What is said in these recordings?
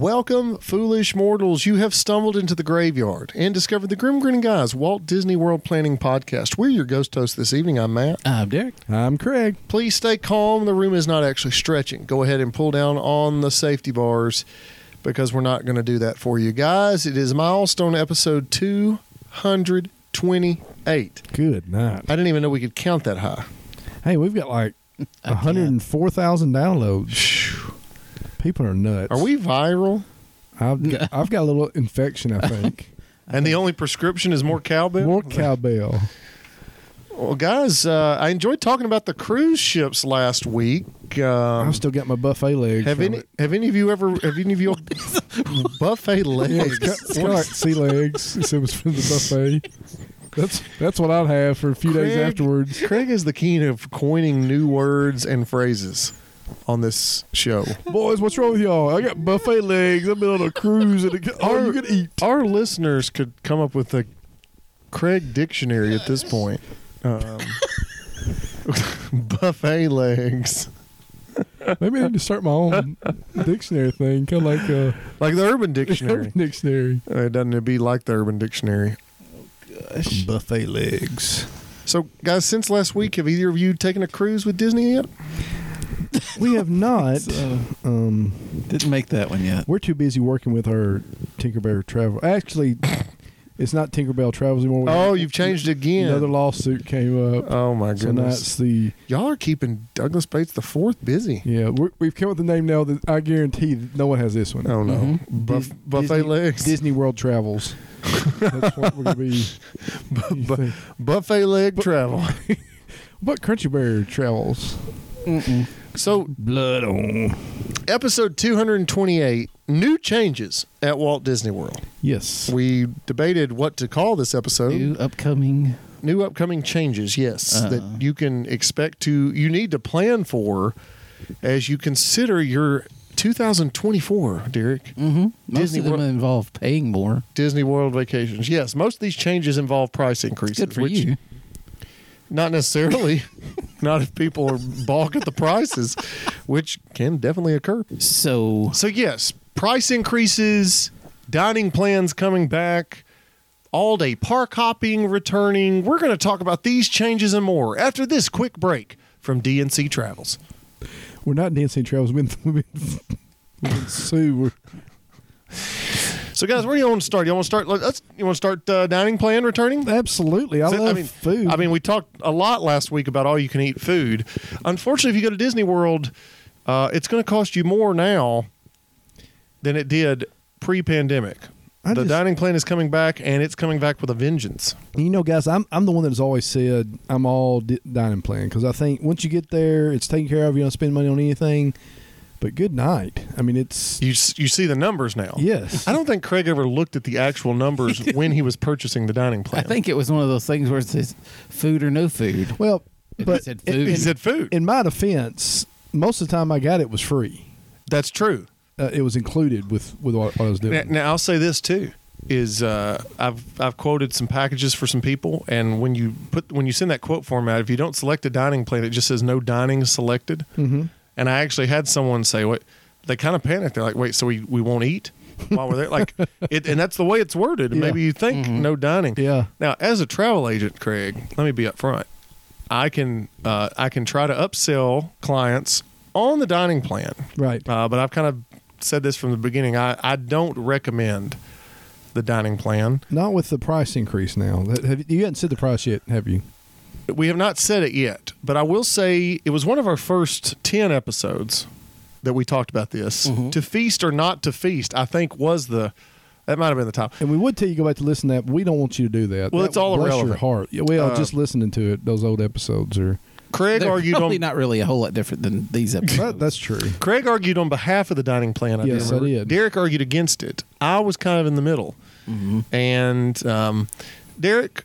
Welcome, foolish mortals. You have stumbled into the graveyard and discovered the Grim Grinning Guys Walt Disney World Planning Podcast. We're your ghost hosts this evening. I'm Matt. I'm Derek. I'm Craig. Please stay calm. The room is not actually stretching. Go ahead and pull down on the safety bars because we're not going to do that for you guys. It is milestone episode 228. Good night. I didn't even know we could count that high. Hey, we've got like 104,000 downloads. People are nuts. Are we viral? I've got, I've got a little infection, I think. And the only prescription is more cowbell? More cowbell. Well, guys, uh, I enjoyed talking about the cruise ships last week. Um, I've still got my buffet legs. have any it. have any of you ever have any of you buffet Yeah, legs? it's kind of like sea legs. It was from the buffet. That's that's what I'd have for a few days afterwards. Craig is the king of coining new words and phrases on this show. Boys, what's wrong with y'all? I got buffet legs. I've been on a cruise and it, all you can eat. Our listeners could come up with a Craig dictionary at this point. Um, buffet legs, Maybe I need to start my own dictionary thing, kind of like a like the Urban Dictionary. dictionary. Uh, doesn't it be like the Urban Dictionary? Gosh. Buffet legs. So, guys, since last week, have either of you taken a cruise with Disney yet? We have not. So, Um, didn't make that one yet. we're too busy working with our Tinkerbell travel. Actually, it's not Tinkerbell Travels anymore. Oh, you've changed again. Another lawsuit came up. Oh my so now goodness! the Y'all are keeping Douglas Bates the fourth busy. yeah. We're, we've come up with a name now that I guarantee that no one has this one. Oh no, Mhm. Buff, Dis- buffet Disney, legs, Disney World Travels. That's what we're gonna be. Bu- you bu- buffet leg travel. But Crunchy Bear Travels. So, Blood on. episode two hundred and twenty-eight: new changes at Walt Disney World. Yes. We debated what to call this episode. New upcoming. new upcoming changes, yes, Uh. that you can expect to, you need to plan for as you consider your 2024, Derek, Mm-hmm. Most Disney of them World- involve paying more. Disney World vacations. Yes, most of these changes involve price increases. Good for which you. Not necessarily. not if people are balk at the prices, which can definitely occur. So So, yes, price increases, dining plans coming back, all day park hopping returning. We're going to talk about these changes and more after this quick break from DNC Travels. We're not dancing travels. We've been, we've been, we've been sued. We're, So, guys, where do you want to start? You want to start? Let's. You want to start uh, dining plan returning? absolutely. I love mean, food. I mean, we talked a lot last week about all you can eat food. Unfortunately, if you go to Disney World, uh, it's going to cost you more now than it did pre-pandemic. I the just- dining plan is coming back, and it's coming back with a vengeance. You know, guys, I'm I'm the one that has always said I'm all di- dining plan because I think once you get there, it's taken care of. You don't spend money on anything. But good night. I mean, it's You s- you see the numbers now. yes. I don't think Craig ever looked at the actual numbers when he was purchasing the dining plate. I plan. think it was one of those things where it says food or no food. well, If but it said food. he in, said food. in my defense, most of the time I got it was free. That's true. Uh, it was included with with what, what I was doing. now I'll say this too: is uh, I've I've quoted some packages for some people, and when you put when you send that quote form out, if you don't select a dining plan, it just says no dining selected. hmm And I actually had someone say, "What?" They kind of panicked. They're like, "Wait, so we, we won't eat while we're there?" Like, it, and that's the way it's worded. Yeah. Maybe you think no dining. Yeah. Now, as a travel agent, Craig, let me be upfront. I can uh, I can try to upsell clients on the dining plan, Right. uh, but I've kind of said this from the beginning. I, I don't recommend the dining plan. Not with the price increase now. Have, you haven't said the price yet, have you? We have not said it yet, but I will say it was one of our first 10 episodes that we talked about this. To feast or not to feast, I think was the, that might have been the top. And we would tell you go back to listen to that, we don't want you to do that. Well, That it's all would bless irrelevant. your heart. Yeah, well, Uh, just listening to it, those old episodes are. Craig They're argued probably on not really a whole lot different than these episodes. That's true. Craig argued on behalf of the dining plan. Yes, I did. Derek argued against it. I was kind of in the middle, and um, Derek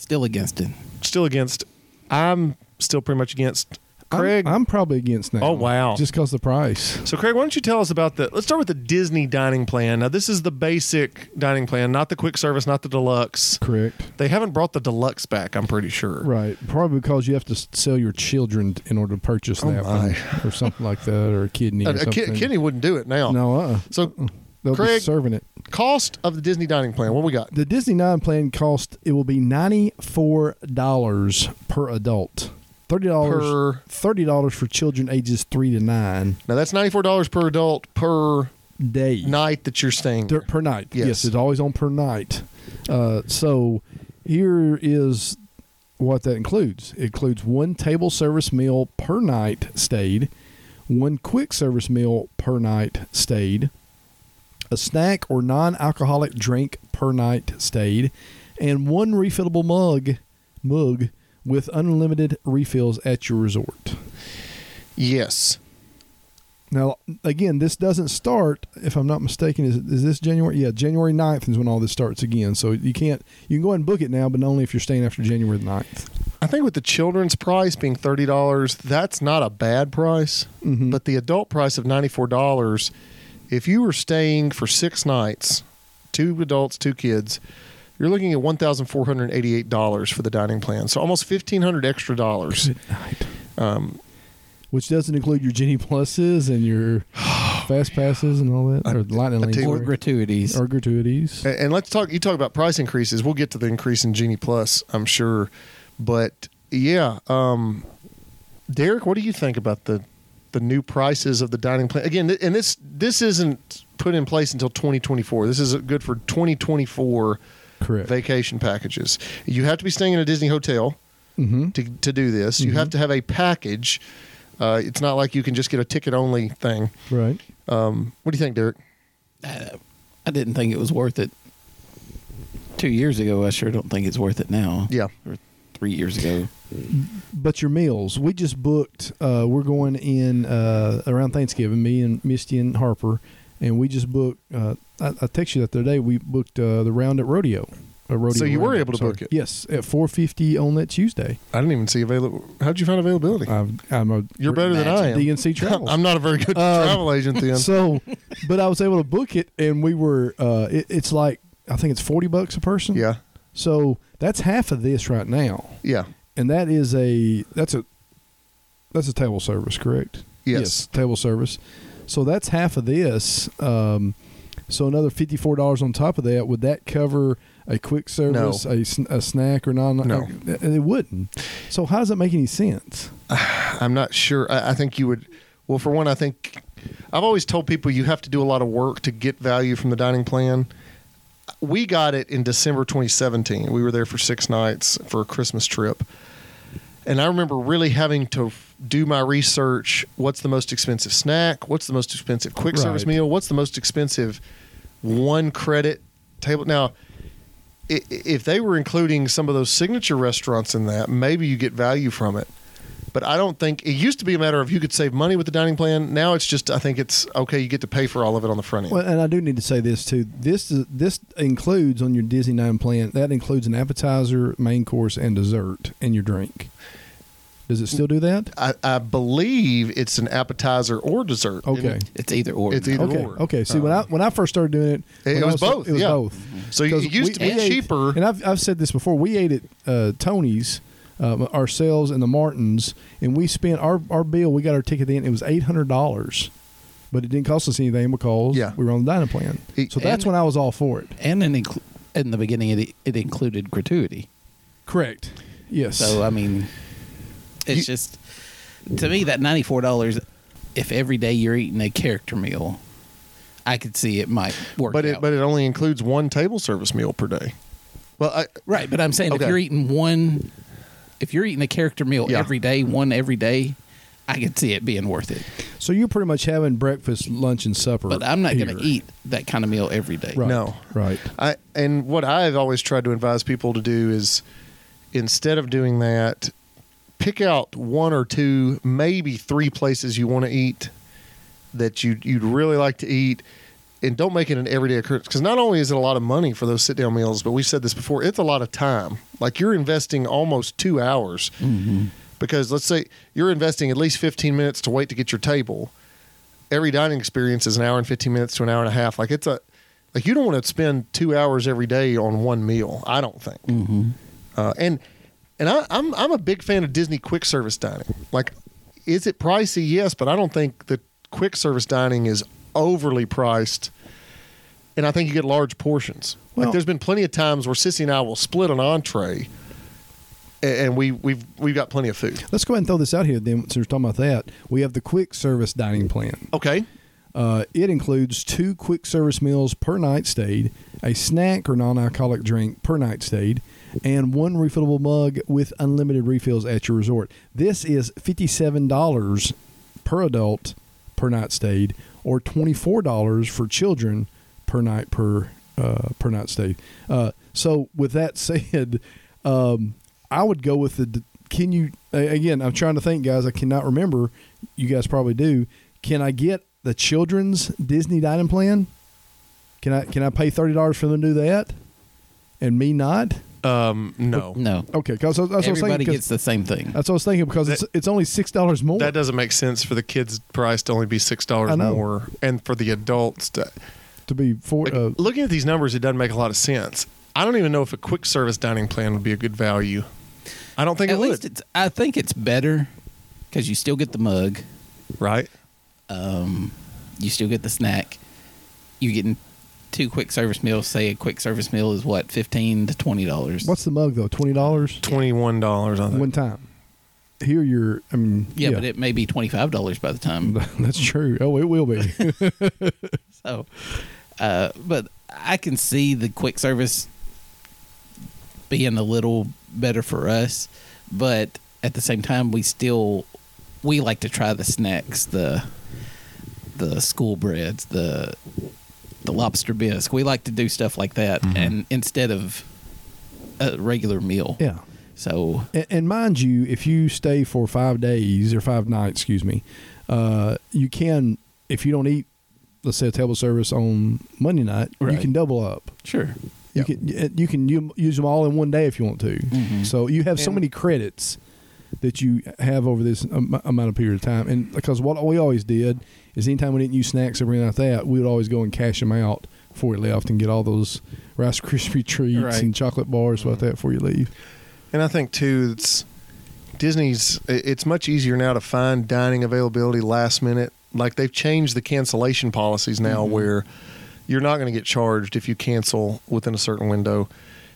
Still against it. Still against. I'm still pretty much against. Craig. I'm, I'm probably against now. Oh, wow. Just because the price. so Craig, why don't you tell us about the? Let's start with the Disney dining plan. Now this is the basic dining plan, not the quick service, not the deluxe. Correct. They haven't brought the deluxe back. I'm pretty sure. Right. Probably because you have to sell your children in order to purchase Oh, that my. one or something like that, or a kidney A, or a ki- something. kidney wouldn't do it now. No, uh. So They'll Craig- be serving it. cost of the Disney dining plan. What we got? The Disney dining plan cost it will be ninety four dollars per adult. Thirty dollars Per- thirty dollars for children ages three to nine Now that's ninety four dollars per adult per day. night that you're staying. There. per night. Yes. Yes. it's always on per night. Uh, so here is what that includes. It includes one table service meal per night stayed, one quick service meal per night stayed, a snack or non-alcoholic drink per night stayed, and one refillable mug mug with unlimited refills at your resort. Yes. Now, again, this doesn't start, if I'm not mistaken, is, is this January? Yeah, January 9th is when all this starts again. So you can't, you can go ahead and book it now, but only if you're staying after January the 9th. I think with the children's price being thirty dollars, that's not a bad price. Mhm. But the adult price of ninety four dollars, if you were staying for six nights, two adults, two kids, you're looking at one thousand four hundred eighty eight dollars for the dining plan. So almost fifteen hundred extra dollars. Good. Um, Which doesn't include your Genie Pluses and your Fast Passes and all that, I- or Lightning I Lanes, Or gratuities. or gratuities. And, and let's talk. You talk about price increases. We'll get to the increase in Genie Plus, I'm sure. But yeah, um, Derek, what do you think about the the new prices of the dining plan? Again, and this this isn't put in place until 2024. This is good for 2024 Correct. vacation packages. You have to be staying in a Disney hotel mm-hmm. to to do this. You have to have a package. Uh, it's not like you can just get a ticket only thing. Right. Um, what do you think, Derek? Uh, I didn't think it was worth it two years ago. I sure don't think it's worth it now. Yeah. Or three years ago. But your meals, we just booked. Uh, we're going in uh, around Thanksgiving. Me and Misty and Harper, and we just booked. Uh, I, I texted you that the other day. We booked uh, the Roundup Rodeo. A rodeo So you were able to sorry. book it? Yes, at four fifty on that Tuesday. I didn't even see available. How'd you find availability? I've, I'm a You're better than I am. DNC travel. I'm not a very good Um, travel agent then. so, but I was able to book it, and we were. Uh, it, it's like I think it's forty bucks a person. yeah, So that's half of this right now, yeah, and that is a that's a that's a table service, correct? yes. table service. So that's half of this. Um, so another fifty four dollars on top of that. Would that cover a quick service, a, a snack, or non? No. And it wouldn't. So how does that make any sense? I'm not sure. I, I think you would. Well, for one, I think I've always told people you have to do a lot of work to get value from the dining plan. We got it in December 2017. We were there for six nights for a Christmas trip. And I remember really having to do my research. What's the most expensive snack? What's the most expensive quick service Right. meal? What's the most expensive one credit table? Now, if they were including some of those signature restaurants in that, maybe you get value from it. But I don't think it used to be a matter of you could save money with the dining plan. Now it's just I think it's okay. You get to pay for all of it on the front end. Well, and I do need to say this too. This is, this includes on your Disney dining plan. That includes an appetizer, main course, and dessert, and your drink. Does it still do that? I, I believe it's an appetizer or dessert. Okay. It's either or. It's either Okay. or. Okay. See, when I when I first started doing it, It when I was both, It was yeah. both. So it used we- to be we ate- cheaper. And I've, I've said this before. We ate at uh, Tony's, um, ourselves and the Martins, and we spent our, our bill. We got our ticket in. It was eight hundred dollars, but it didn't cost us anything because Yeah. we were on the dining plan. It- so that's and- when I was all for it. And in, in the beginning, it, it included gratuity. Correct. Yes. So I mean, it's You- just to me that ninety four dollars. If every day you're eating a character meal, I could see it might work. but it out. but it only includes one table service meal per day. Well, I, right. But I'm saying Okay. if you're eating one, if you're eating a character meal Yeah. every day, one every day, I could see it being worth it. so you're pretty much having breakfast, lunch, and supper. But I'm not going to eat that kind of meal every day. Right. No. Right. I and what I've always tried to advise people to do is instead of doing that, pick out one or two, maybe three places you want to eat that you you'd really like to eat. And don't make it an everyday occurrence because not only is it a lot of money for those sit down meals, but we've said this before, it's a lot of time. Like you're investing almost two hours because let's say you're investing at least 15 minutes to wait to get your table. Every dining experience is an hour and 15 minutes to an hour and a half. Like it's a, like you don't want to spend two hours every day on one meal. I don't think. Uh, and and I, I'm I'm a big fan of Disney quick service dining. Like, is it pricey? Yes, but I don't think that quick service dining is overly priced. And I think you get large portions. Well- like, there's been plenty of times where Sissy and I will split an entree, and we we've we've got plenty of food. Let's go ahead and throw this out here. Then, since we're talking about that, we have the quick service dining plan. Okay. Uh, it includes two quick service meals per night stayed, a snack or non-alcoholic drink per night stayed, and one refillable mug with unlimited refills at your resort. This is fifty-seven dollars per adult per night stayed, or twenty-four dollars for children per night per uh, per night stay. Uh, so, with that said, um, I would go with the. Can you again? I'm trying to think, guys. I cannot remember. You guys probably do. Can I get the children's Disney dining plan? Can I can I pay thirty dollars for them to do that, and me not? Um, no, No. Okay, because that's what I was thinking. Everybody 'cause- gets the same thing. that's what I was thinking because it's it's only six dollars more. that doesn't make sense for the kids' price to only be six dollars know. more, and for the adults to. to be four. Like, Uh, looking at these numbers, it doesn't make a lot of sense. I don't even know if a quick service dining plan would be a good value. I don't think At it least would. it's. I think it's better because you still get the mug. right? Um, you still get the snack. You getting two quick service meals. Say a quick service meal is what fifteen to twenty dollars. what's the mug though? Twenty dollars Twenty-one dollars. I think. one time. Here you're. I mean, yeah, but it may be twenty five dollars by the time. that's true. Oh, it will be. So, uh, but I can see the quick service being a little better for us, but at the same time, we still we like to try the snacks, the the school breads, the the lobster bisque. We like to do stuff like that, and instead of a regular meal. yeah. So And, and mind you, if you stay for five days or five nights, excuse me, uh, you can if you don't eat, let's say a table service on Monday night, you can double up. sure, You can you can use them all in one day if you want to. Mhm. So you have so And- many credits that you have over this am- amount of period of time. And because what we always did is anytime we didn't use snacks or anything like that, we would always go and cash them out before we left and get all those Rice Krispie treats Right. and chocolate bars like mm-hmm. that before you leave. And I think too, it's Disney's. It's much easier now to find dining availability last minute. Like they've changed the cancellation policies now, mm-hmm. where you're not going to get charged if you cancel within a certain window.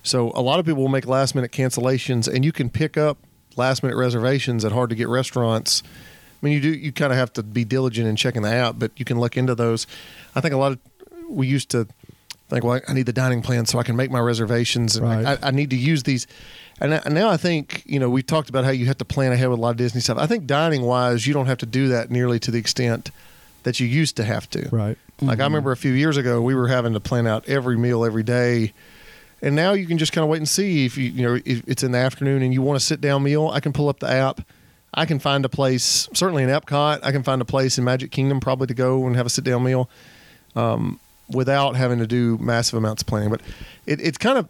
So a lot of people will make last minute cancellations, and you can pick up last minute reservations at hard to get restaurants. I mean, you do you kind of have to be diligent in checking the app, but you can look into those. I think a lot of we used to think, well, I need the dining plan so I can make my reservations, and Right. I, I need to use these. And and now I think you know we talked about how you have to plan ahead with a lot of Disney stuff. I think dining wise, you don't have to do that nearly to the extent that you used to have to. Right. Like I mm-hmm. remember a few years ago, we were having to plan out every meal every day, and now you can just kind of wait and see if you you know if it's in the afternoon and you want a sit down meal. I can pull up the app. I can find a place, certainly in Epcot. I can find a place in Magic Kingdom probably to go and have a sit down meal, um, without having to do massive amounts of planning. But it, it's kind of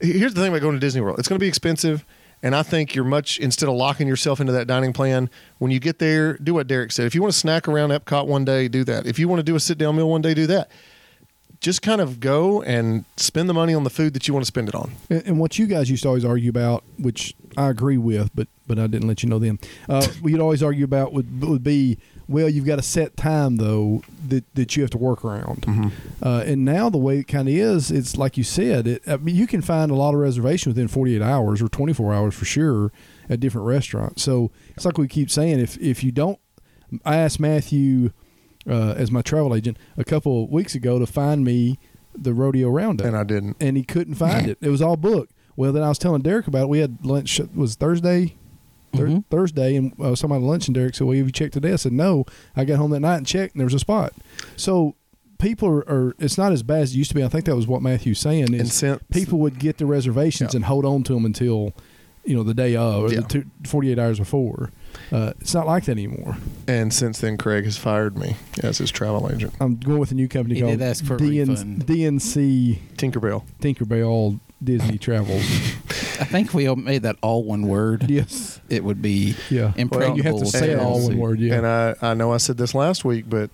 here's the thing about going to Disney World. It's going to be expensive. And I think you're much instead of locking yourself into that dining plan. When you get there, do what Derek said. If you want to snack around Epcot one day, do that. If you want to do a sit down meal one day, do that. Just kind of go and spend the money on the food that you want to spend it on. And, and what you guys used to always argue about, which I agree with, but but I didn't let you know them. Uh, we'd always argue about would would be well, you've got a set time though that that you have to work around. Uh, and now the way it kind of is, it's like you said. It, I mean, you can find a lot of reservation within 48 hours or 24 hours for sure at different restaurants. So it's like we keep saying, if if you don't, I asked Matthew. Uh, as my travel agent, a couple of weeks ago to find me the rodeo roundup, And I didn't. and he couldn't find it. It was all booked. Well, then I was telling Derek about it. We had lunch. It was Thursday, Thur- Mhm. Thursday, and uh, somebody at lunch, and Derek said, "Well, have you checked today?" I said, "No." I got home that night and checked, and there was a spot. So people are, are it's not as bad as it used to be. I think that was what Matthew's saying And is since people would get the reservations Yeah. and hold on to them until you know, the day of or Yeah. the two, 48 hours before. Uh, it's not like that anymore. And since then, Craig has fired me as his travel agent. I'm going with a new company He called did ask for a DN- refund. DNC Tinkerbell. Tinkerbell Disney Travels. I think we all made that all one word. yes. It would be Yeah. impregnable. you have to say it all one word. Yeah. And I, I know I said this last week, but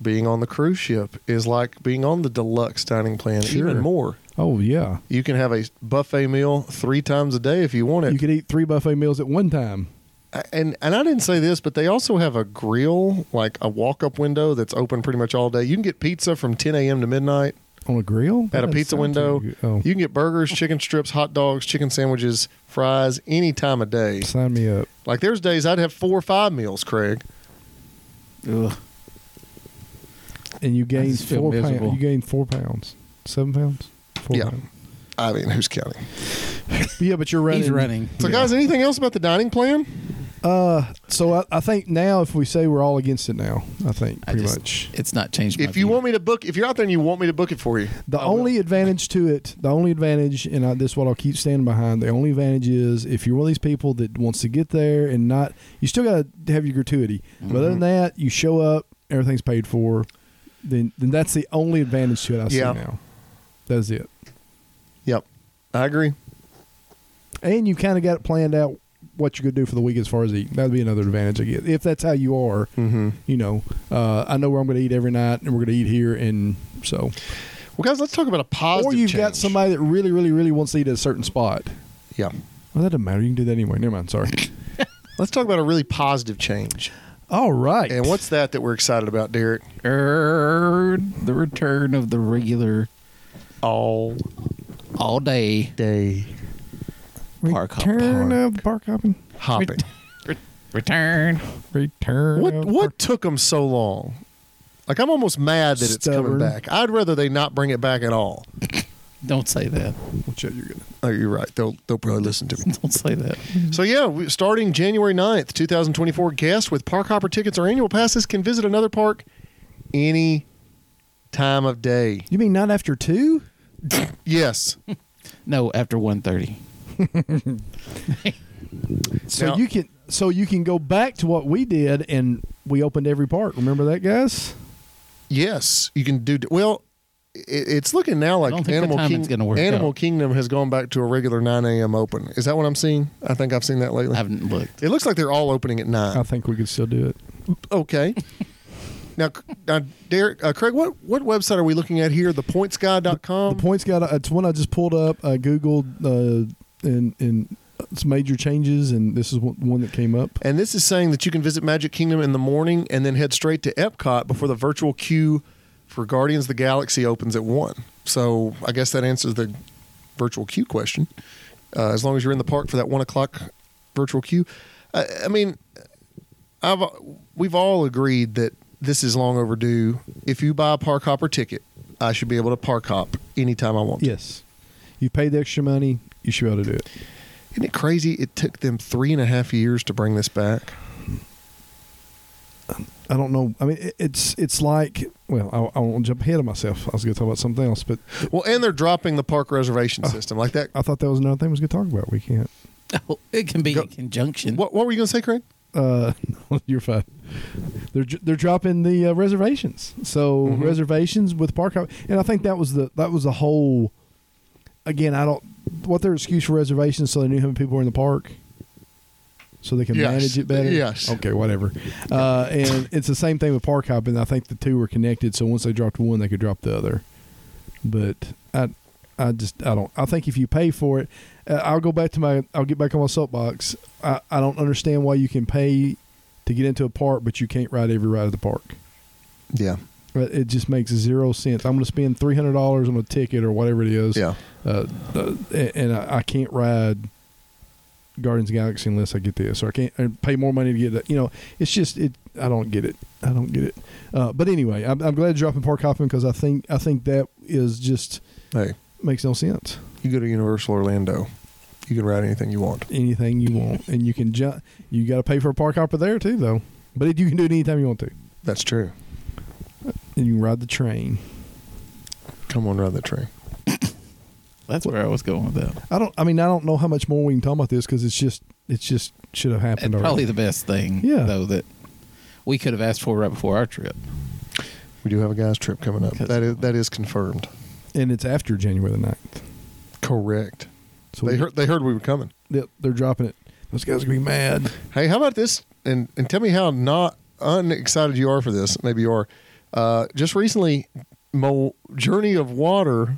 being on the cruise ship is like being on the deluxe dining plan, Sure. even more. oh yeah. You can have a buffet meal three times a day if you want it. You could eat three buffet meals at one time. I- and and I didn't say this, but they also have a grill, like a walk up window that's open pretty much all day. You can get pizza from 10 a.m. to midnight On a grill? at a pizza window. Oh, You can get burgers, chicken strips, hot dogs, chicken sandwiches, fries any time of day. sign me up. Like there's days I'd have four or five meals, Craig. Ugh. And you gain four pounds. You gain four pounds. Seven pounds. Four Yeah. pounds. I mean, who's counting? Yeah, but you're running. He's running. So, guys, anything else about the dining plan? Uh, so I, I think now if we say we're all against it now, I think I pretty just, much. It's not changed. my If you view. want me to book, if you're out there and you want me to book it for you, The I will. only advantage to it, the only advantage, and I, this is what I'll keep standing behind. The only advantage is if you're one of these people that wants to get there and not, you still got to have your gratuity. But other than that, you show up, everything's paid for. Then, then that's the only advantage to it. I Yeah. see now. That's it. Yep, I agree. And you kind of got it planned out what you could do for the week as far as eating. That'd be another advantage I get if that's how you are. Mm-hmm. You know, uh, I know where I'm going to eat every night, and we're going to eat here, and so. Well, guys, let's talk about a positive. or you've got somebody that really, really, really wants to eat at a certain spot. Yeah, Well, that doesn't matter. You can do that anyway. Never mind. Sorry. let's talk about a really positive change. All right. And what's that that we're excited about, Derek? Er, the return of the regular All all day day park hop. Return of the park hopping. hopping. return. Return. What of what park- took them so long? Like I'm almost mad that it's coming Stubborn. back. I'd rather they not bring it back at all. Don't say that. Watch out, you're gonna. Oh, you're right. They'll they'll probably listen to me. Don't say that. So yeah, we, starting January 9th, 2024, guests with park hopper tickets or annual passes can visit another park any time of day. You mean not after two? Yes. No, after 1.30. So Now- you can. So you can go back to what we did, and we opened every park. Remember that, guys? Yes, you can do. Well, it, it's looking now like don't think the Animal, timing's King- Animal out. Kingdom has gone back to a regular 9 a.m. open. Is that what I'm seeing? I think I've seen that lately. I haven't looked. it looks like they're all opening at nine. I think we could still do it. Okay. now, now, Derek, uh, Craig, what what website are we looking at here? ThePointsGuy.com. the Points Guy. It's one I just pulled up. I googled uh, and and some major changes, and this is one, one that came up. And this is saying that you can visit Magic Kingdom in the morning and then head straight to Epcot before the virtual queue for Guardians of the Galaxy opens at 1. So I guess that answers the virtual queue question. Uh, as long as you're in the park for that 1 o'clock virtual queue. I, I mean, I've, we've all agreed that this is long overdue. If you buy a park hopper ticket, I should be able to park hop anytime I want to. Yes, you paid the extra money. You should be able to do it. Isn't it crazy? It took them three and a half years to bring this back. I don't know. I mean, it, it's it's like. Well, I, I won't jump ahead of myself. I was going to talk about something else, but Well, and they're dropping the park reservation system like that. I thought that was another thing we was going to talk about. We can't. Oh, it can be Go- in conjunction. What, what were you going to say, Craig? Uh, you're fine. They're they're dropping the uh, reservations. So Mhm. reservations with park and I think that was the that was the whole. Again, I don't what their excuse for reservations so they knew how many people were in the park, so they can Yes. manage it better. Yes. Okay, whatever. Uh, and it's the same thing with park hopping. I think the two were connected, so once they dropped one, they could drop the other. But I, I just I don't. I think if you pay for it, uh, I'll go back to my. I'll get back on my soapbox. I, I don't understand why you can pay to get into a park, but you can't ride every ride at the park. Yeah. But It just makes zero sense. I'm going to spend three hundred dollars on a ticket or whatever it is. Yeah. Uh, uh, and I, I can't ride Guardians of Galaxy unless I get this, or I can't and pay more money to get that. You know, it's just it. I don't get it. I don't get it. Uh, but anyway, I'm, I'm glad you're dropping park hopping because I think I think that is just Hey, makes no sense. you go to Universal Orlando, you can ride anything you want. Anything you want, and you can jump. You got to pay for a park hopper there too, though. But you can do it anytime you want to, That's true. And you can ride the train. Come on, ride the train. That's where I was going with that. I don't. I mean, I don't know how much more we can talk about this because it's just it's just should have happened. And probably the best thing, Yeah. though, that we could have asked for right before our trip. We do have a guys trip coming up. Because- That is that is confirmed. and it's after January the 9th. Correct. So they we- heard they heard we were coming. Yep, they're dropping it. Those guys are gonna be mad. Hey, how about this? And and tell me how not unexcited you are for this. Maybe you are. Uh, just recently, Mo Journey of Water,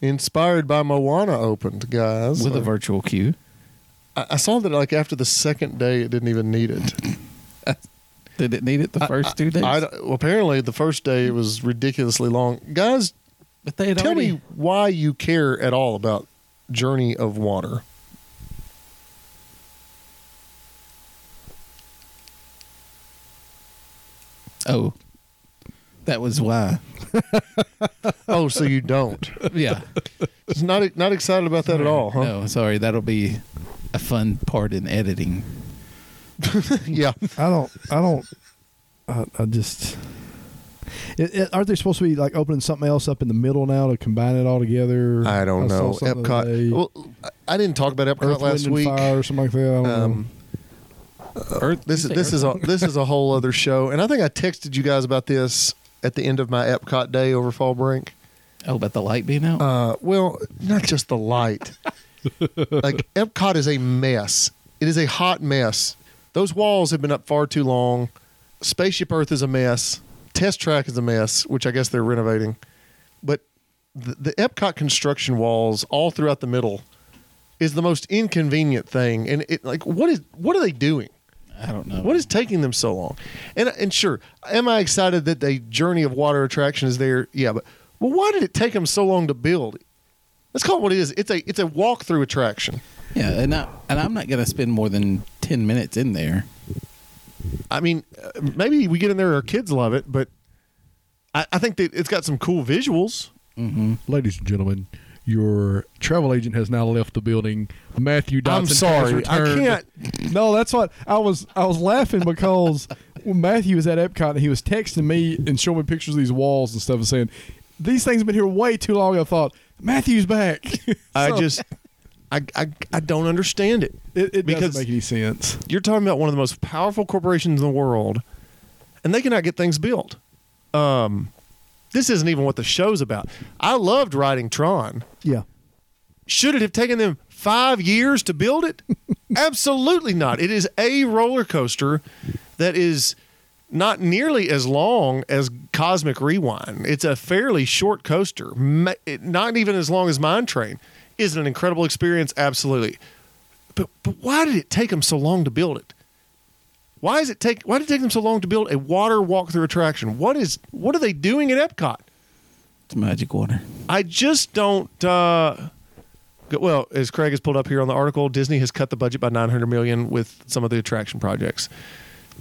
inspired by Moana, opened, guys. Mm-hmm. with a virtual queue. I, I saw that like after the second day, it didn't even need it. Did it need it the first two days? I, well, apparently, the first day it was ridiculously long. Guys, but they tell already, me why you care at all about Journey of Water. Oh, that was why. Oh, so you don't? Yeah. It's not not excited about that at all, huh? No, sorry. That'll be a fun part in editing. Yeah. I don't. I don't. I, I just. It, it- aren't they supposed to be like opening something else up in the middle now to combine it all together? I don't saw know. something the other day. Epcot. Well, I- I didn't talk about Epcot Earth, last Wind, week. and Fire or something like that. I don't know. Um, Earth, this is this Earth? is a this is a whole other show, and I think I texted you guys about this at the end of my Epcot day over fall break. Oh, about the light being out? Uh, well, not just the light. like Epcot is a mess. It is a hot mess. Those walls have been up far too long. Spaceship Earth is a mess. Test Track is a mess, which I guess they're renovating. But the, the Epcot construction walls all throughout the middle is the most inconvenient thing. And it like what is what are they doing? I don't know. What is taking them so long? And and sure, am I excited that the Journey of Water attraction is there? Yeah, but well, why did it take them so long to build? Let's call it what it is. It's a it's a walkthrough attraction. Yeah, and I, and I'm not going to spend more than ten minutes in there. I mean, uh, maybe we get in there, our kids love it, but I, I think that it's got some cool visuals. Ladies and gentlemen, your travel agent has now left the building. Matthew Dotson I'm sorry, I can't. No, that's what I was. I was laughing because when Matthew was at Epcot and he was texting me and showing me pictures of these walls and stuff and saying these things have been here way too long. I thought Matthew's back. I just, I, I, I don't understand it. it, it because- doesn't make any sense. You're talking about one of the most powerful corporations in the world, and they cannot get things built. Um, this isn't even what the show's about. I loved riding Tron. Yeah, Should it have taken them five years to build it? Absolutely not. It is a roller coaster that is not nearly as long as Cosmic Rewind. It's a fairly short coaster, not even as long as Mine Train. Is it an incredible experience? Absolutely. But but why did it take them so long to build it? Why does it take? Why did it take them so long to build a water walkthrough attraction? What is? What are they doing at Epcot? It's magic water. I just don't. Uh, well, as Craig has pulled up here on the article, Disney has cut the budget by 900 million with some of the attraction projects.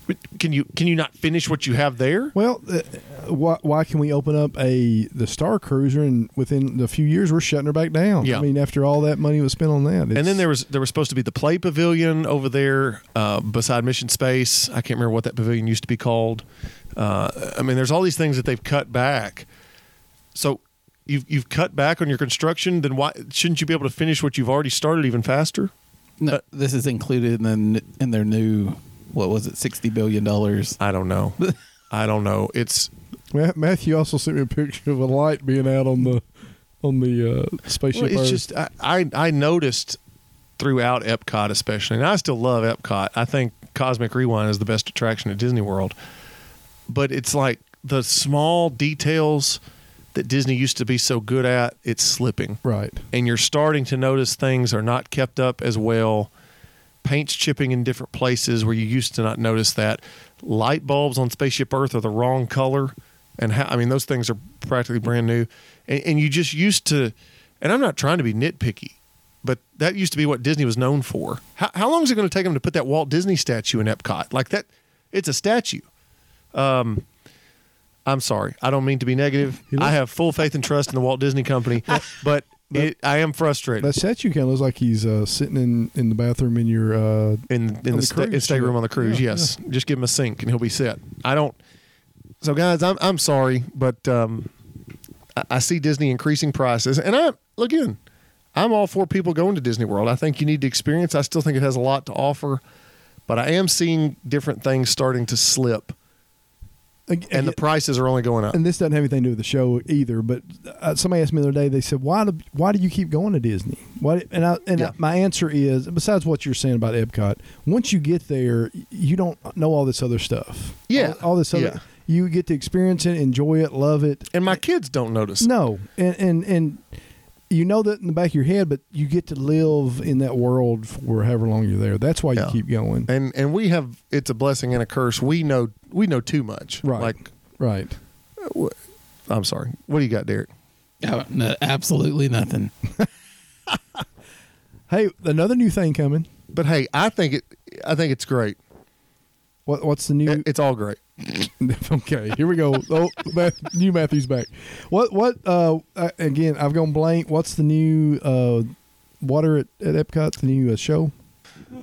But Can you can you not finish what you have there? Well, uh, why, why can we open up a the Star Cruiser and within a few years we're shutting her back down? Yeah. I mean, after all that money was spent on that, And then there was there was supposed to be the play pavilion over there uh, beside Mission Space. I can't remember what that pavilion used to be called. Uh, I mean, there's all these things that they've cut back. So you've you've cut back on your construction. Then why shouldn't you be able to finish what you've already started even faster? No, Uh, this is included in the, in their new what was it, sixty billion dollars? I don't know. I don't know. It's Matthew also sent me a picture of a light being out on the on the uh, spaceship. Well, it's Earth. just I, I I noticed throughout Epcot, especially, and I still love Epcot. I think Cosmic Rewind is the best attraction at Disney World, but it's like the small details that Disney used to be so good at. It's slipping, right. and you're starting to notice things are not kept up as well. Paint's chipping in different places where you used to not notice that. Light bulbs on Spaceship Earth are the wrong color, and how, I mean those things are practically brand new, and, and you just used to. And I'm not trying to be nitpicky, but that used to be what Disney was known for. How, how long is it going to take them to put that Walt Disney statue in Epcot? Like that, it's a statue. Um, I'm sorry, I don't mean to be negative. I have full faith and trust in the Walt Disney Company, but it, I am frustrated. That statue kind of looks like he's uh, sitting in, in the bathroom in your. Uh, in in the, sta- cruise, stateroom on the cruise. Yeah, yes, just give him a sink and he'll be set. I don't. So guys, I'm I'm sorry, but um, I, I see Disney increasing prices, and I look again. I'm all for people going to Disney World. I think you need to experience. I still think it has a lot to offer, but I am seeing different things starting to slip, and the prices are only going up. and this doesn't have anything to do with the show either. But uh, somebody asked me the other day. They said, "Why do why do you keep going to Disney?" Why? And I, and Yeah. my answer is, besides what you're saying about Epcot, once you get there, you don't know all this other stuff. Yeah. all, all this other. Yeah. You get to experience it, enjoy it, love it. And my kids don't notice. No, and and and you know that in the back of your head, but you get to live in that world for however long you're there. That's why you Yeah. keep going. And and we have it's a blessing and a curse. We know we know too much. Right. Like Right. Uh, I'm sorry. What do you got, Derek? Oh, no, absolutely nothing. Hey, another new thing coming. But hey, I think it. I think it's great. What what's the new? It's all great. okay, here we go. Oh, Math, new Matthew's back. What what? Uh, uh, again, I've gone blank. What's the new uh water at, at Epcot? The new uh, show,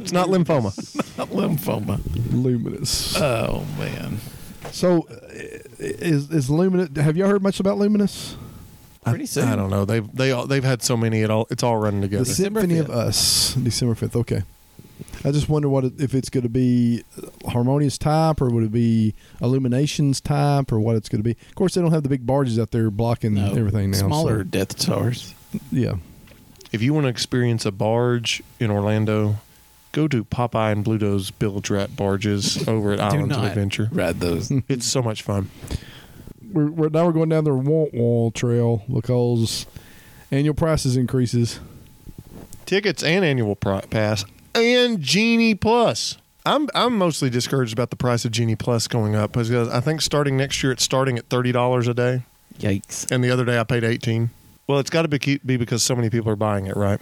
It's not lymphoma. not Lymphoma. Luminous. Oh man, so, uh, is is Luminous? Have y'all heard much about Luminous? pretty soon. I don't know. They've they all, they've had so many. It all it's all running together. The December Symphony of Us, December fifth. Okay. I just wonder what it, if it's going to be uh, harmonious type or would it be illuminations type or what it's going to be. Of course, they don't have the big barges out there blocking No, everything now. so- Smaller Death Stars. yeah. if you want to experience a barge in Orlando, go to Popeye and Bluto's Bilge Rat barges over at Do Islands of Adventure. ride those. It's so much fun. We're, we're now we're going down the Walt Wall Trail because annual prices increases. Tickets and annual pri- pass and Genie Plus. I'm I'm mostly discouraged about the price of Genie Plus going up because I think starting next year it's starting at thirty dollars a day, Yikes! and the other day I paid eighteen. Well, it's got to be be because so many people are buying it, right?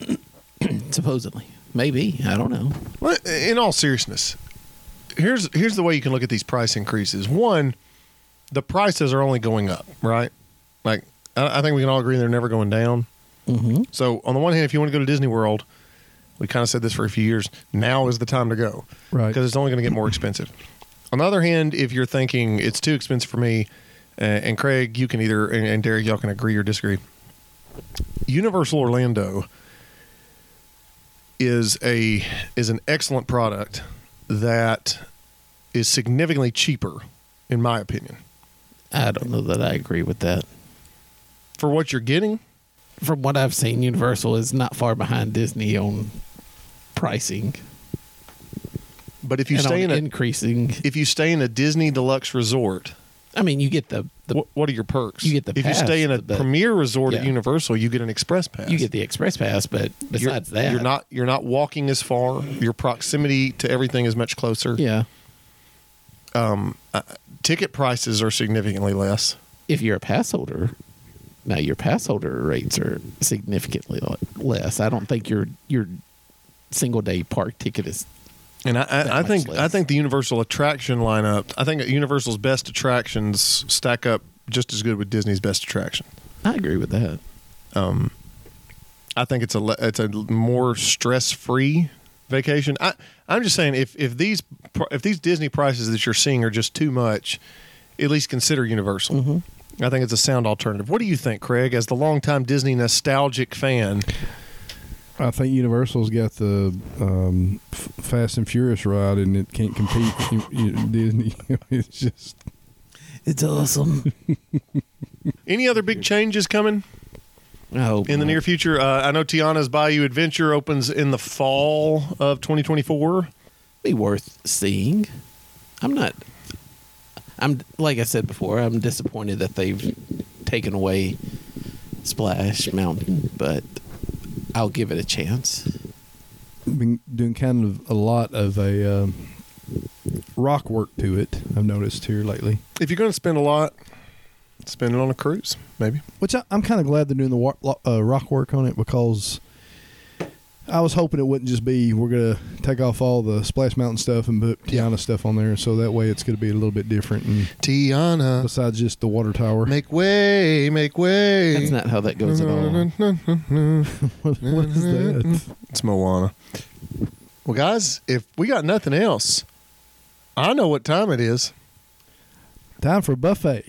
Supposedly, maybe I don't know. Well, in all seriousness, here's here's the way you can look at these price increases. One, the prices are only going up, right? Like I, I think we can all agree they're never going down. Mm-hmm. So on the one hand, if you want to go to Disney World, we kind of said this for a few years. Now is the time to go Right. because it's only going to get more expensive. On the other hand, if you're thinking it's too expensive for me, uh, and Craig, you can either and, and Derek, y'all can agree or disagree. Universal Orlando is a is an excellent product that is significantly cheaper, in my opinion, I don't know that I agree with that. for what you're getting. From what I've seen, Universal is not far behind Disney on pricing But if you and stay in a increasing. if you stay in a Disney deluxe resort, I mean, you get the, the what, what are your perks? you get the if you stay in a pass, but- premier resort at. Universal, you get an express pass. you get the express pass, but You're- besides that, you're not you're not walking as far. Your proximity to everything is much closer. Yeah, um Ticket prices are significantly less. if you're a pass holder, now your pass holder rates are significantly less. I don't think your your single day park ticket is. And I, I, I think less. I think the Universal attraction lineup. I think Universal's best attractions stack up just as good with Disney's best attraction. I agree with that. I think it's a it's a more stress free vacation. I I'm just saying if if these if these Disney prices that you're seeing are just too much, at least consider Universal. Mm-hmm. I think it's a sound alternative. What do you think, Craig, as the longtime Disney nostalgic fan? I think Universal's got the um, F- Fast and Furious ride, and it can't compete with you- you- Disney. it's just It's awesome. Any other big changes coming oh, in the near future? Uh, I know Tiana's Bayou Adventure opens in the fall of 2024. be worth seeing. I'm not. I'm like I said before. I'm disappointed that they've taken away Splash Mountain, but I'll give it a chance. been doing kind of a lot of a um, rock work to it. I've noticed here lately, If you're going to spend a lot, spend it on a cruise, maybe. which I, I'm kind of glad they're doing the wa- uh, rock work on it because I was hoping it wouldn't just be we're gonna take off all the Splash Mountain stuff and put Tiana stuff on there, so that way it's gonna be a little bit different. And Tiana, besides just the water tower, make way, make way. That's not how that goes at all. what is that? It's Moana. Well, guys, if we got nothing else, I know what time it is. Time for buffet.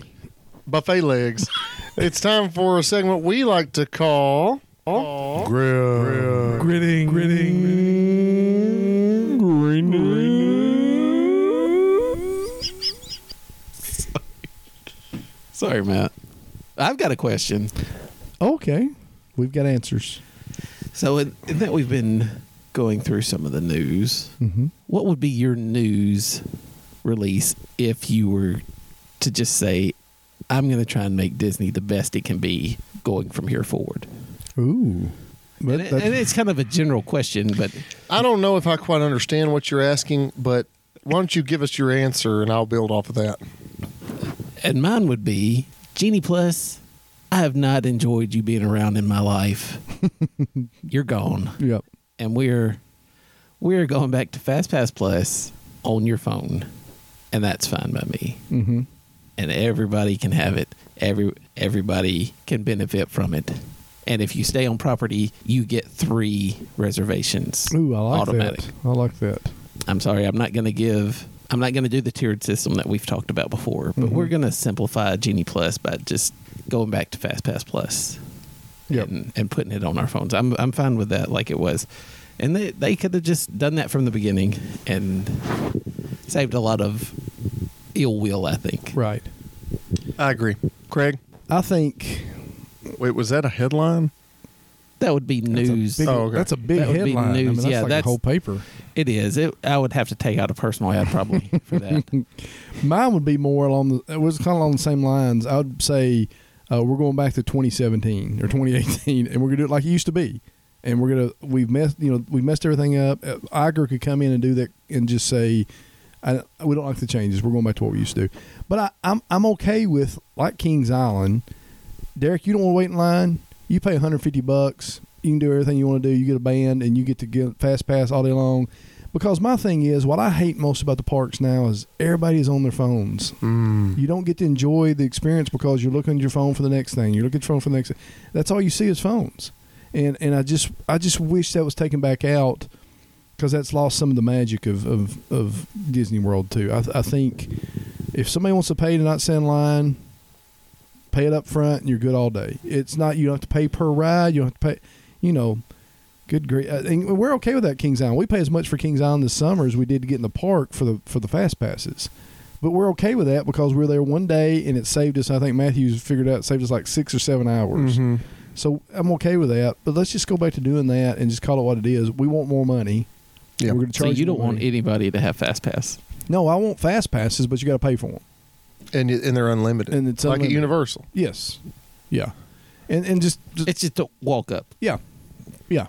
Buffet legs. it's time for a segment we like to call. Grill. Gritting. Gritting. Sorry, Matt. I've got a question. Okay. We've got answers. So, in, in that we've been going through some of the news, Mm-hmm. what would be your news release if you were to just say, I'm going to try and make Disney the best it can be going from here forward? Ooh. But And, it- and it's kind of a general question, but I don't know if I quite understand what you're asking, but why don't you give us your answer and I'll build off of that. and mine would be Genie Plus. I have not enjoyed you being around in my life. You're gone. yep. and we're we're going back to FastPass Plus on your phone, and that's fine by me. Mm-hmm. And everybody can have it. Every everybody can benefit from it. And if you stay on property, you get three reservations. Ooh, I like automatic. that. I like that. I'm sorry, I'm not going to give. I'm not going to do the tiered system that we've talked about before, but Mhm. we're going to simplify Genie Plus by just going back to FastPass Plus Yep. and, and putting it on our phones. I'm I'm fine with that, like it was, and they they could have just done that from the beginning and saved a lot of ill will. I think. Right. I agree. Craig, I think wait, was that a headline? That would be that's a news. big, Oh, okay. that's a big That would be headline. I mean, that's Yeah, like that's- a whole paper. It is. It. I would have to take out a personal ad probably for that. Mine would be more along the. It was kind of along the same lines. I would say uh, we're going back to 2017 or 2018, and we're gonna do it like it used to be. And we're gonna we've messed you know we messed everything up. Uh, Iger could come in and do that and just say, I, we don't like the changes. We're going back to what we used to do. But I, I'm I'm okay with like Kings Island. Derek, you don't want to wait in line. You pay 150 bucks. You can do everything you want to do. You get a band and you get to get fast pass all day long. Because my thing is, what I hate most about the parks now is everybody's on their phones. Mm. You don't get to enjoy the experience because you're looking at your phone for the next thing. You're looking at your phone for the next. That's all you see is phones, and and I just I just wish that was taken back out because that's lost some of the magic of of, of Disney World too. I, I think if somebody wants to pay to not stand in line, pay it up front and you're good all day. It's not you don't have to pay per ride. You don't have to pay. You know, good great. Uh, and we're okay with that Kings Island. We pay as much for Kings Island this summer as we did to get in the park for the for the fast passes. But we're okay with that because we were there one day and it saved us. I think Matthews figured out it saved us like six or seven hours. Mhm. So I'm okay with that. But let's just go back to doing that and just call it what it is. We want more money. Yeah. We're going to so charge you don't more want money. anybody to have fast pass. No, I want fast passes, but you got to pay for them. And and they're unlimited. And it's like unlimited. at Universal. Yes. Yeah. And and just, just It's just a walk up. yeah, yeah.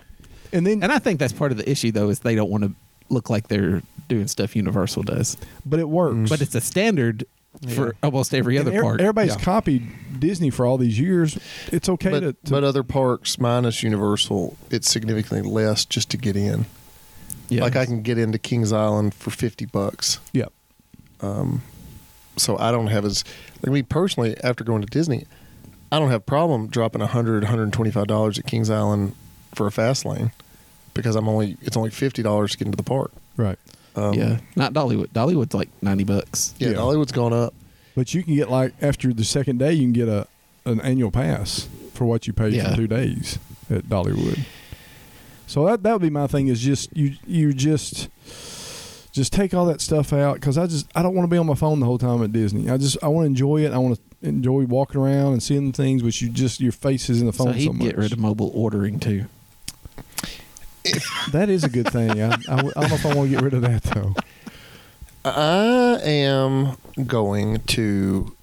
And then And I think that's part of the issue, though, is they don't want to look like they're doing stuff Universal does. but it works. But it's a standard for almost every other er- park. Everybody's Yeah. copied Disney for all these years. It's okay But, to, to but other parks minus Universal, it's significantly less just to get in. yeah. Like I can get into Kings Island for fifty bucks. yeah. So I don't have as like me personally after going to Disney, I don't have a problem dropping 100 125 dollars at Kings Island for a fast lane because I'm only it's only fifty dollars to get into the park. Right. Um, yeah, not Dollywood. Dollywood's like ninety bucks. yeah, Yeah. Dollywood's gone up. But you can get like after the second day, you can get a an annual pass for what you paid Yeah. for two days at Dollywood. So that that would be my thing is just you you just just take all that stuff out because I just I don't want to be on my phone the whole time at Disney. I just I want to enjoy it. I want to enjoy walking around and seeing things, which you just your face is in the phone. So phone he'd so, much. get rid of mobile ordering too. that is a good thing. I, I, I don't know if I want to get rid of that though. I am going to.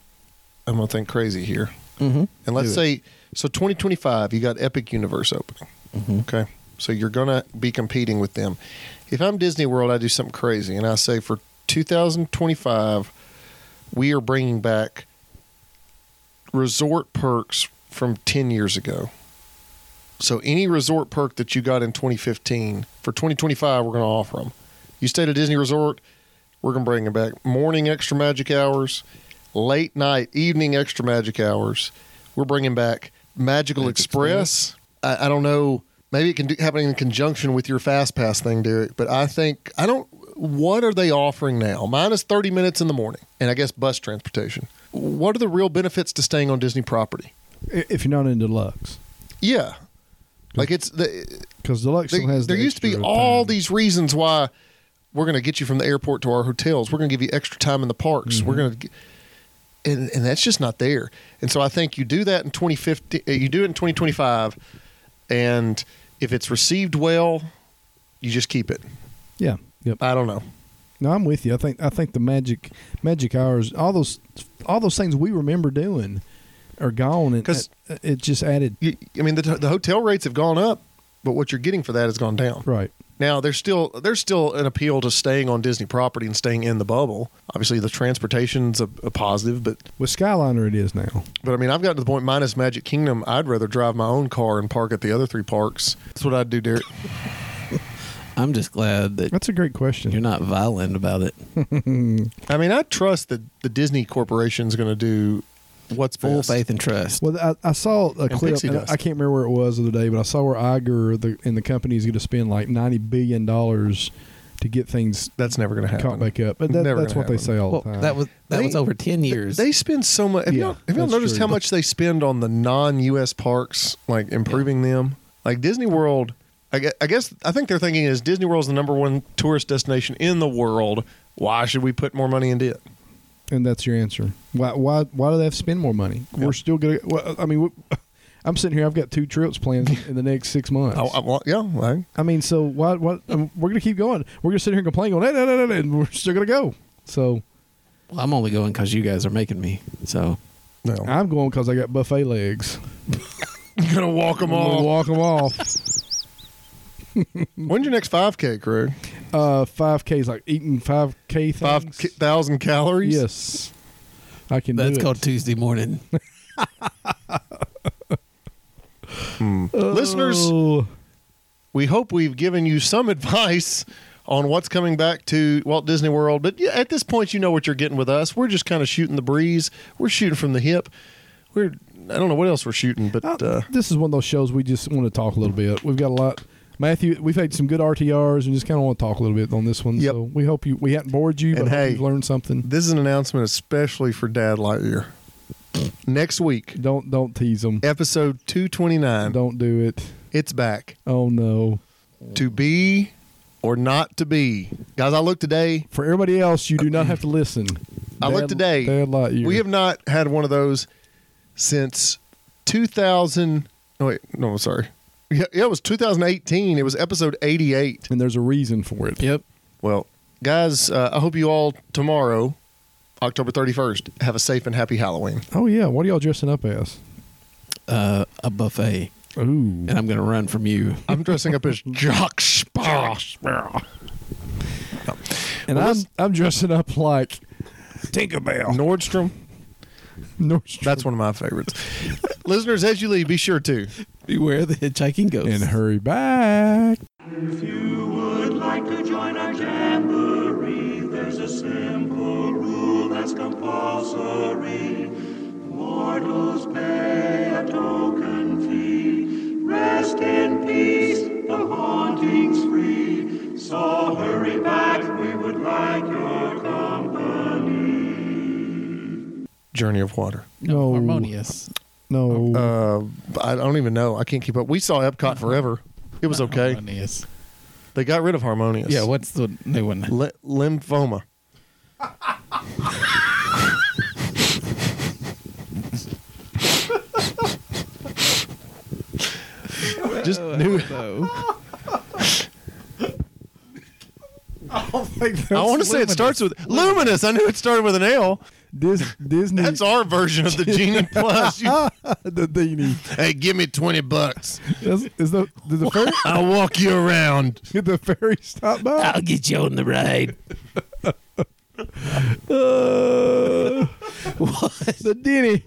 I'm going to think crazy here, Mm-hmm. and let's Do it. say so. 2025, you got Epic Universe opening. Mm-hmm. Okay. So you're going to be competing with them. If I'm Disney World, I do something crazy and I say for 2025, we are bringing back resort perks from 10 years ago. So any resort perk that you got in 2015, for 2025, we're going to offer them. You stayed at Disney Resort, we're going to bring them back. Morning extra magic hours, late night, evening extra magic hours. We're bringing back Magical Magic Express. I, I don't know. Maybe it can do, happen in conjunction with your Fast Pass thing, Derek. But I think I don't. What are they offering now? Minus thirty minutes in the morning, and I guess bus transportation. What are the real benefits to staying on Disney property? If you're not into deluxe, Yeah, Like it's the Because deluxe there, has. there the used to be all time. these reasons why we're going to get you from the airport to our hotels. We're going to give you extra time in the parks. Mm-hmm. We're going to, and and that's just not there. And so I think you do that in 2050. uh, You do it in 2025, and if it's received well, you just keep it. Yeah. Yep. I don't know. No, I'm with you. I think I think the magic magic hours, all those all those things we remember doing, are gone, and 'Cause- it, it just added You, I mean, the the hotel rates have gone up, but what you're getting for that has gone down. right. Now there's still there's still an appeal to staying on Disney property and staying in the bubble. Obviously, the transportation's a, a positive, but With Skyliner, it is now. but I mean, I've gotten to the point minus Magic Kingdom, I'd rather drive my own car and park at the other three parks. That's what I'd do, Derek. I'm just glad that That's a great question. you're not violent about it. I mean, I trust that the Disney Corporation's going to do what's Full best. faith and trust. Well, I, I saw a clip. and dust. I can't remember where it was the other day, but I saw where Iger the, and the company is going to spend like ninety billion dollars to get things That's never going to happen. caught back up. But that, Never that's gonna what they say all well, the time. that was that They- was over ten years. They spend so much. Have Yeah, y'all, have y'all noticed true. how much they spend on the non-U.S. parks, like improving them? Like Disney World, I guess, I guess I think they're thinking is Disney World is the number one tourist destination in the world. Why should we put more money into it? And that's your answer. Why? Why? Why do they have to spend more money? We're still gonna. Well, I mean, I'm sitting here. I've got two trips planned in the next six months. I, I, well, yeah, I, I mean, so what? What? Um, we're gonna keep going. We're gonna sit here and complain, going, "Hey, no, no, no, no," and we're still gonna go. So well, I'm only going because you guys are making me. So no. I'm going because I got buffet legs. I'm gonna walk them I'm gonna walk them off. When's your next 5K, Craig? Uh, five Ks like eating five K Five things. ki- thousand calories. Yes, I can that's do it. That's called Tuesday morning. Listeners, Oh, we hope we've given you some advice on what's coming back to Walt Disney World. But at this point, you know what you're getting with us. We're just kind of shooting the breeze. We're shooting from the hip. We're I don't know what else we're shooting, but uh, this is one of those shows we just want to talk a little bit. We've got a lot. Matthew, we've had some good RTRs and just kind of want to talk a little bit on this one. Yep. So we hope you we haven't bored you, but hey, you've learned something. this is an announcement especially for Dad Lightyear. Next week, Don't don't tease them. episode 229. Don't do it. It's back. Oh no. To be or not to be. Guys, I looked today. For everybody else, you do not have to listen. I looked today. Dad Lightyear. We have not had one of those since 2000. No, wait, no, sorry. Yeah, yeah, it was 2018. It was episode 88. and there's a reason for it. yep. Well, guys, uh, I hope you all tomorrow, October 31st, have a safe and happy Halloween. Oh yeah. What are y'all dressing up as? Uh, a buffet, Ooh. and I'm gonna run from you. I'm dressing up as Jack Sparrow. And Well, I'm I'm dressing up like Tinkerbell. Nordstrom. Nordstrom. That's one of my favorites. Listeners, as you leave, be sure to. Beware the hitchhiking ghost. and hurry back. If you would like to join our jamboree, there's a simple rule that's compulsory. Mortals pay a token fee. Rest in peace, the haunting's free. So hurry back, we would like your company. Journey of Water. No. harmonious. No. Uh, I don't even know. I can't keep up. We saw Epcot forever. It was okay. Harmonious. They got rid of Harmonious. Yeah. What's the new one? Li- lymphoma. Just new. So, I want to say it starts with luminous. I knew it started with an L. Dis- Disney. That's our version of the Genie Plus. You- the Disney. hey, give me twenty bucks. Is, is the did the ferry I'll walk you around. did the ferry stop by? I'll get you on the ride. Uh, the Denny.